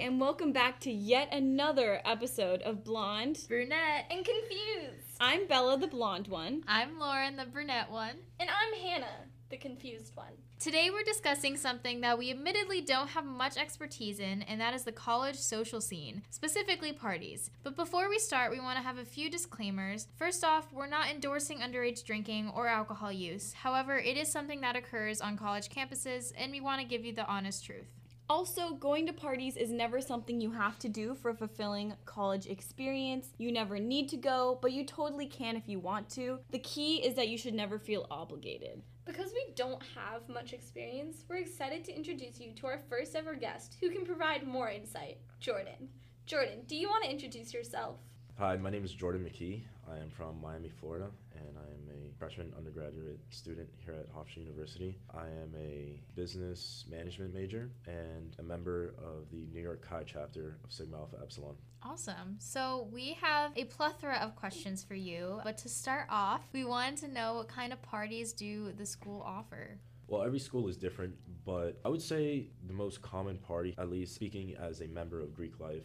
and welcome back to yet another episode of Blonde. Brunette. and confused. I'm Bella, the blonde one. I'm Lauren, the brunette one. And I'm Hannah, the confused one. Today we're discussing something that we admittedly don't have much expertise in, and that is the college social scene, specifically parties. But before we start, we want to have a few disclaimers. First off, we're not endorsing underage drinking or alcohol use. However, it is something that occurs on college campuses, and we want to give you the honest truth. Also, going to parties is never something you have to do for a fulfilling college experience. You never need to go, but you totally can if you want to. The key is that you should never feel obligated. Because we don't have much experience, we're excited to introduce you to our first ever guest who can provide more insight Jordan. Jordan, do you want to introduce yourself? Hi, my name is Jordan McKee. I am from Miami, Florida, and I am a freshman undergraduate student here at Hofstra University. I am a business management major and a member of the New York Chi chapter of Sigma Alpha Epsilon. Awesome. So we have a plethora of questions for you, but to start off, we wanted to know what kind of parties do the school offer? Well, every school is different, but I would say the most common party, at least speaking as a member of Greek life,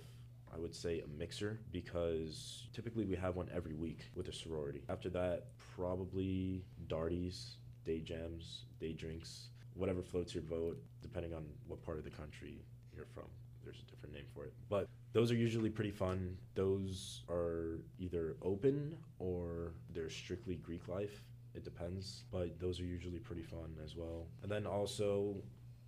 I would say a mixer because typically we have one every week with a sorority. After that, probably darties, day jams, day drinks, whatever floats your boat, depending on what part of the country you're from. There's a different name for it. But those are usually pretty fun. Those are either open or they're strictly Greek life. It depends, but those are usually pretty fun as well. And then also,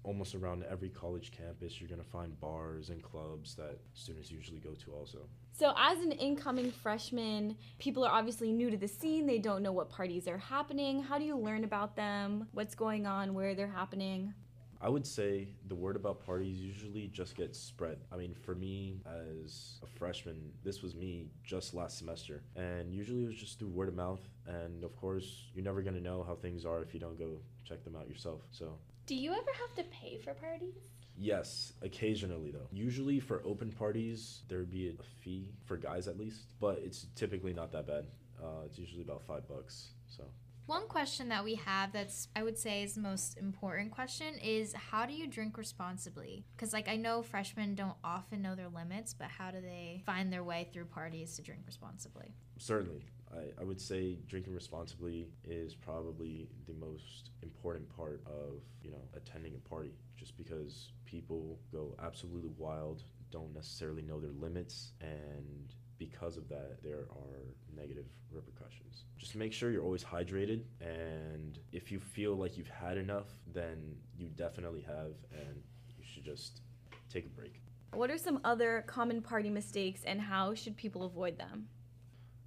almost around every college campus, you're going to find bars and clubs that students usually go to also. So, as an incoming freshman, people are obviously new to the scene. They don't know what parties are happening. How do you learn about them? What's going on? Where they're happening? I would say the word about parties usually just gets spread. I mean, for me as a freshman, this was me just last semester, and usually it was just through word of mouth. And of course, you're never gonna know how things are if you don't go check them out yourself. So, Do you ever have to pay for parties? yes, occasionally though. Usually for open parties, there would be a fee for guys at least, but it's typically not that bad. Uh, it's usually about five bucks. So. One question that we have that's I would say is the most important question is how do you drink responsibly? Because like I know freshmen don't often know their limits, but how do they find their way through parties to drink responsibly? Certainly. I, I would say drinking responsibly is probably the most important part of, you know, attending a party just because people go absolutely wild, don't necessarily know their limits, and because of that, there are negative repercussions. Just make sure you're always hydrated, and if you feel like you've had enough, then you definitely have, and you should just take a break. What are some other common party mistakes and how should people avoid them?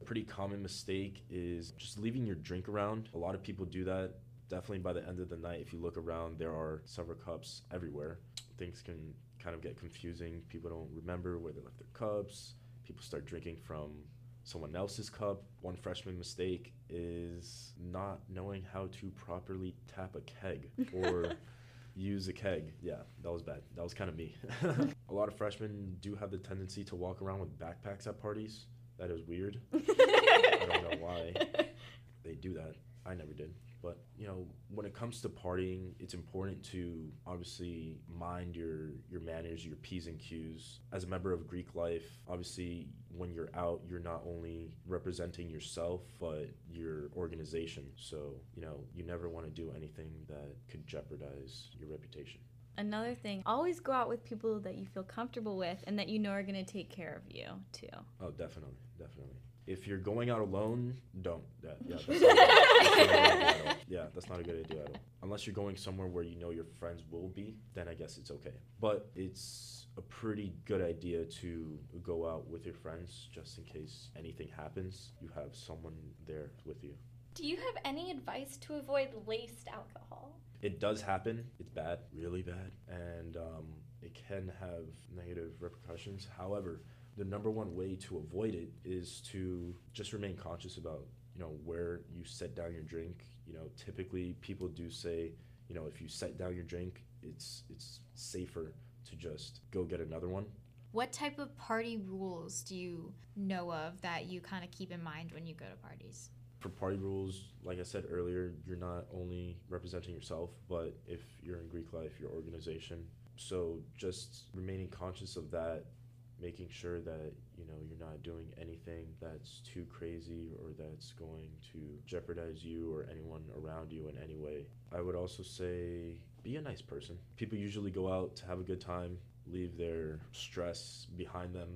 A pretty common mistake is just leaving your drink around. A lot of people do that. Definitely by the end of the night, if you look around, there are several cups everywhere. Things can kind of get confusing. People don't remember where they left their cups. People start drinking from someone else's cup. One freshman mistake is not knowing how to properly tap a keg or use a keg. Yeah, that was bad. That was kind of me. a lot of freshmen do have the tendency to walk around with backpacks at parties. That is weird. I don't know why they do that. I never did. But, you know, when it comes to partying, it's important to obviously mind your your manners, your P's and Q's. As a member of Greek life, obviously when you're out, you're not only representing yourself, but your organization. So, you know, you never want to do anything that could jeopardize your reputation. Another thing, always go out with people that you feel comfortable with and that you know are going to take care of you, too. Oh, definitely, definitely. If you're going out alone, don't. That, yeah, that's not, a good idea at all. yeah, that's not a good idea at all. Unless you're going somewhere where you know your friends will be, then I guess it's okay. But it's a pretty good idea to go out with your friends just in case anything happens. You have someone there with you. Do you have any advice to avoid laced alcohol? It does happen. It's bad, really bad, and um, it can have negative repercussions. However, the number one way to avoid it is to just remain conscious about you know where you set down your drink. You know, typically people do say, you know, if you set down your drink, it's it's safer to just go get another one. What type of party rules do you know of that you kind of keep in mind when you go to parties? for party rules, like I said earlier, you're not only representing yourself, but if you're in Greek life, your organization. So just remaining conscious of that, making sure that you know you're not doing anything that's too crazy or that's going to jeopardize you or anyone around you in any way. I would also say be a nice person. People usually go out to have a good time, leave their stress behind them,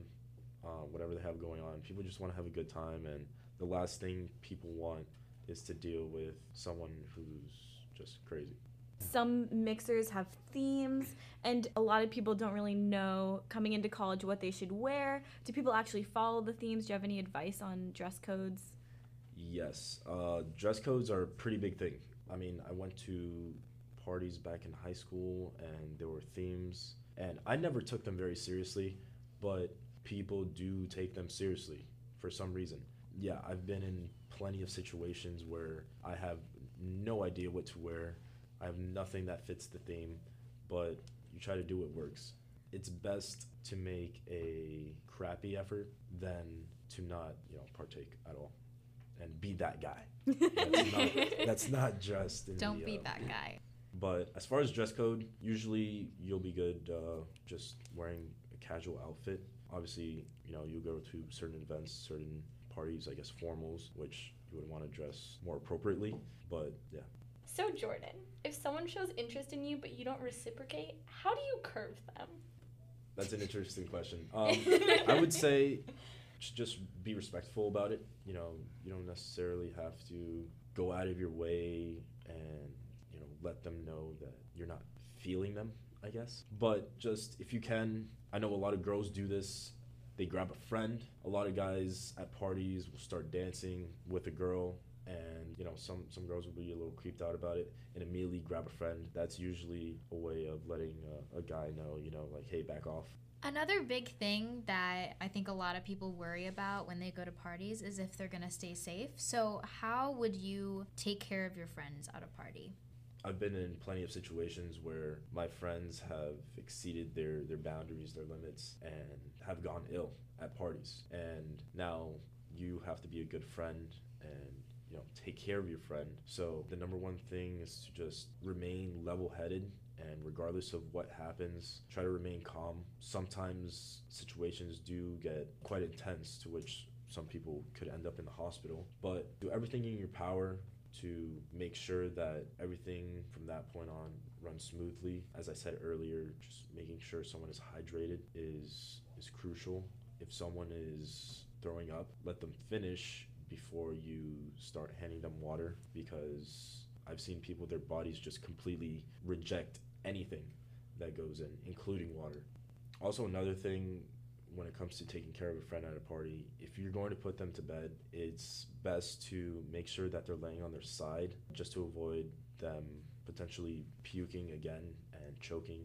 uh, whatever they have going on. People just want to have a good time, and the last thing people want is to deal with someone who's just crazy. Some mixers have themes, and a lot of people don't really know coming into college what they should wear. Do people actually follow the themes? Do you have any advice on dress codes? Yes, uh, dress codes are a pretty big thing. I mean, I went to parties back in high school and there were themes, and I never took them very seriously, but people do take them seriously for some reason. Yeah, I've been in plenty of situations where I have no idea what to wear. I have nothing that fits the theme, but you try to do what works. It's best to make a crappy effort than to not, you know, partake at all and be that guy. That's not, that's not just Don't the, be uh, that guy. but as far as dress code, usually you'll be good uh, just wearing a casual outfit. Obviously, you know, you go to certain events, certain parties, I guess formals, which you would want to dress more appropriately. But yeah, So, Jordan, if someone shows interest in you but you don't reciprocate, how do you curve them? that's an interesting question. Um, I would say just be respectful about it. You know, you don't necessarily have to go out of your way and, you know, let them know that you're not feeling them, I guess. But just if you can, I know a lot of girls do this. They grab a friend. A lot of guys at parties will start dancing with a girl and you know some some girls will be a little creeped out about it and immediately grab a friend that's usually a way of letting uh, a guy know you know like hey back off Another big thing that I think a lot of people worry about when they go to parties is if they're going to stay safe. So, how would you take care of your friends at a party? I've been in plenty of situations where my friends have exceeded their, their boundaries, their limits, and have gone ill at parties. And now you have to be a good friend and you know take care of your friend. So the number one thing is to just remain level-headed and regardless of what happens, try to remain calm. Sometimes situations do get quite intense to which some people could end up in the hospital, but do everything in your power to make sure that everything from that point on runs smoothly. As I said earlier, just making sure someone is hydrated is is crucial. If someone is throwing up, let them finish before you start handing them water because I've seen people their bodies just completely reject anything that goes in, including water. Also another thing when it comes to taking care of a friend at a party, if you're going to put them to bed, it's best to make sure that they're laying on their side just to avoid them potentially puking again and choking.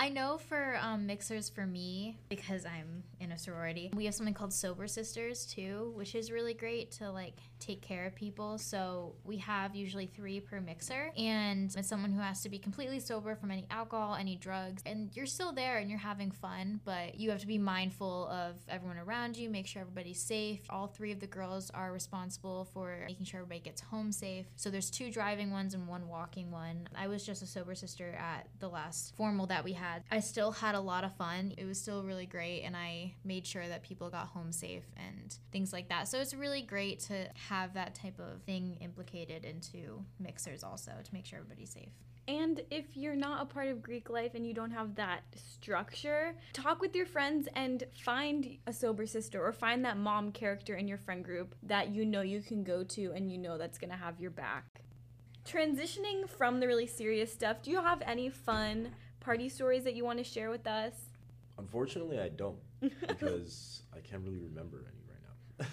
I know for um, mixers, for me, because I'm in a sorority, we have something called Sober Sisters too, which is really great to like take care of people. So we have usually three per mixer, and it's someone who has to be completely sober from any alcohol, any drugs, and you're still there and you're having fun, but you have to be mindful of everyone around you, make sure everybody's safe. All three of the girls are responsible for making sure everybody gets home safe. So there's two driving ones and one walking one. I was just a sober sister at the last formal that we had. I still had a lot of fun. It was still really great, and I made sure that people got home safe and things like that. So it's really great to have that type of thing implicated into mixers also to make sure everybody's safe. And if you're not a part of Greek life and you don't have that structure, talk with your friends and find a sober sister or find that mom character in your friend group that you know you can go to and you know that's going to have your back. Transitioning from the really serious stuff, do you have any fun party stories that you want to share with us? Unfortunately, I don't because I can't really remember any.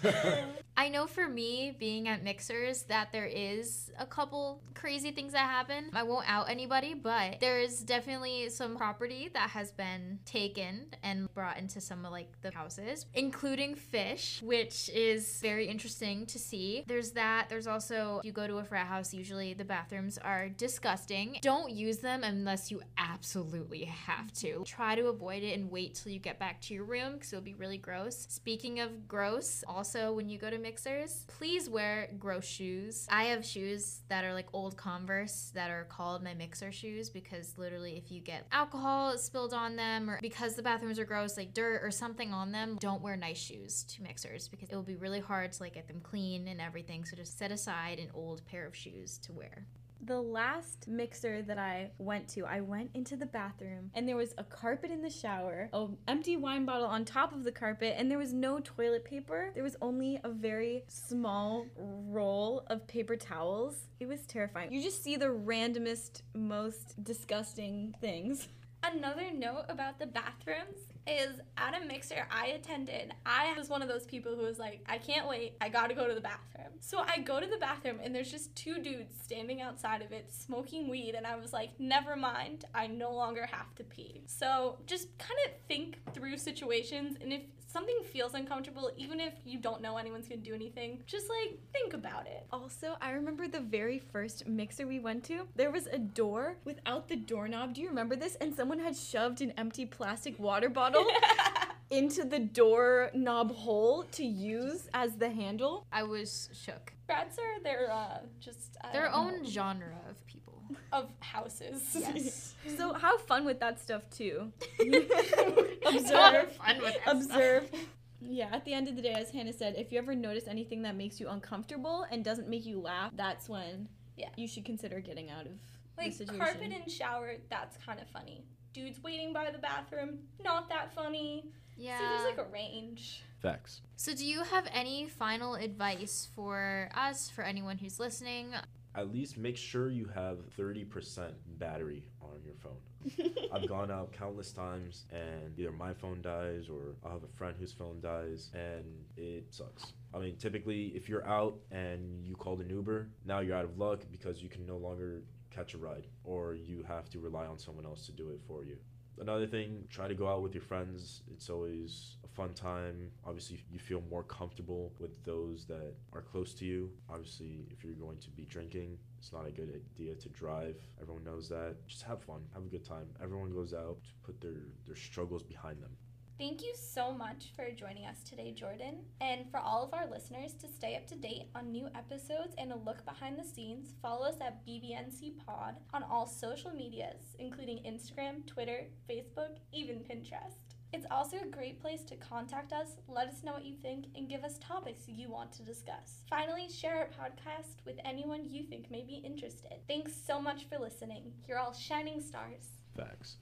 I know for me, being at mixers, that there is a couple crazy things that happen. I won't out anybody, but there is definitely some property that has been taken and brought into some of like the houses, including fish, which is very interesting to see. There's that. There's also, if you go to a frat house, usually the bathrooms are disgusting. Don't use them unless you absolutely have to. Try to avoid it and wait till you get back to your room because it'll be really gross. Speaking of gross, also when you go to mixers, please wear gross shoes. I have shoes that are like old Converse that are called my mixer shoes because literally if you get alcohol spilled on them or because the bathrooms are gross, like dirt or something on them, don't wear nice shoes to mixers because it will be really hard to like get them clean and everything. So just set aside an old pair of shoes to wear. The last mixer that I went to, I went into the bathroom and there was a carpet in the shower, an empty wine bottle on top of the carpet, and there was no toilet paper. There was only a very small roll of paper towels. It was terrifying. You just see the randomest, most disgusting things. Another note about the bathrooms is at a mixer I attended, I was one of those people who was like, I can't wait, I gotta go to the bathroom. So I go to the bathroom and there's just two dudes standing outside of it smoking weed, and I was like, never mind, I no longer have to pee. So just kind of think through situations, and if something feels uncomfortable, even if you don't know anyone's gonna do anything, just like think about it. Also, I remember the very first mixer we went to, there was a door without the doorknob. Do you remember this? And someone had shoved an empty plastic water bottle into the doorknob hole to use as the handle. I was shook. Rats are their uh, just I Their don't own know, genre of people. of houses. Yes. So have fun with that stuff too. Have Observe. fun with that stuff. Observe. Yeah, at the end of the day, as Hannah said, if you ever notice anything that makes you uncomfortable and doesn't make you laugh, that's when Yeah. you should consider getting out of Like the situation. carpet and shower, that's kind of funny. Dudes waiting by the bathroom, not that funny. Yeah. So there's like a range. Facts. So, do you have any final advice for us, for anyone who's listening? At least make sure you have 30% battery on your phone. I've gone out countless times and either my phone dies or I'll have a friend whose phone dies and it sucks. I mean, typically, if you're out and you called an Uber, now you're out of luck because you can no longer catch a ride or you have to rely on someone else to do it for you. Another thing, try to go out with your friends. It's always a fun time. Obviously, you feel more comfortable with those that are close to you. Obviously, if you're going to be drinking, it's not a good idea to drive. Everyone knows that. Just have fun, have a good time. Everyone goes out to put their, their struggles behind them. Thank you so much for joining us today, Jordan. And for all of our listeners to stay up to date on new episodes and a look behind the scenes, follow us at BBNC Pod on all social medias, including Instagram, Twitter, Facebook, even Pinterest. It's also a great place to contact us, let us know what you think, and give us topics you want to discuss. Finally, share our podcast with anyone you think may be interested. Thanks so much for listening. You're all shining stars. Facts.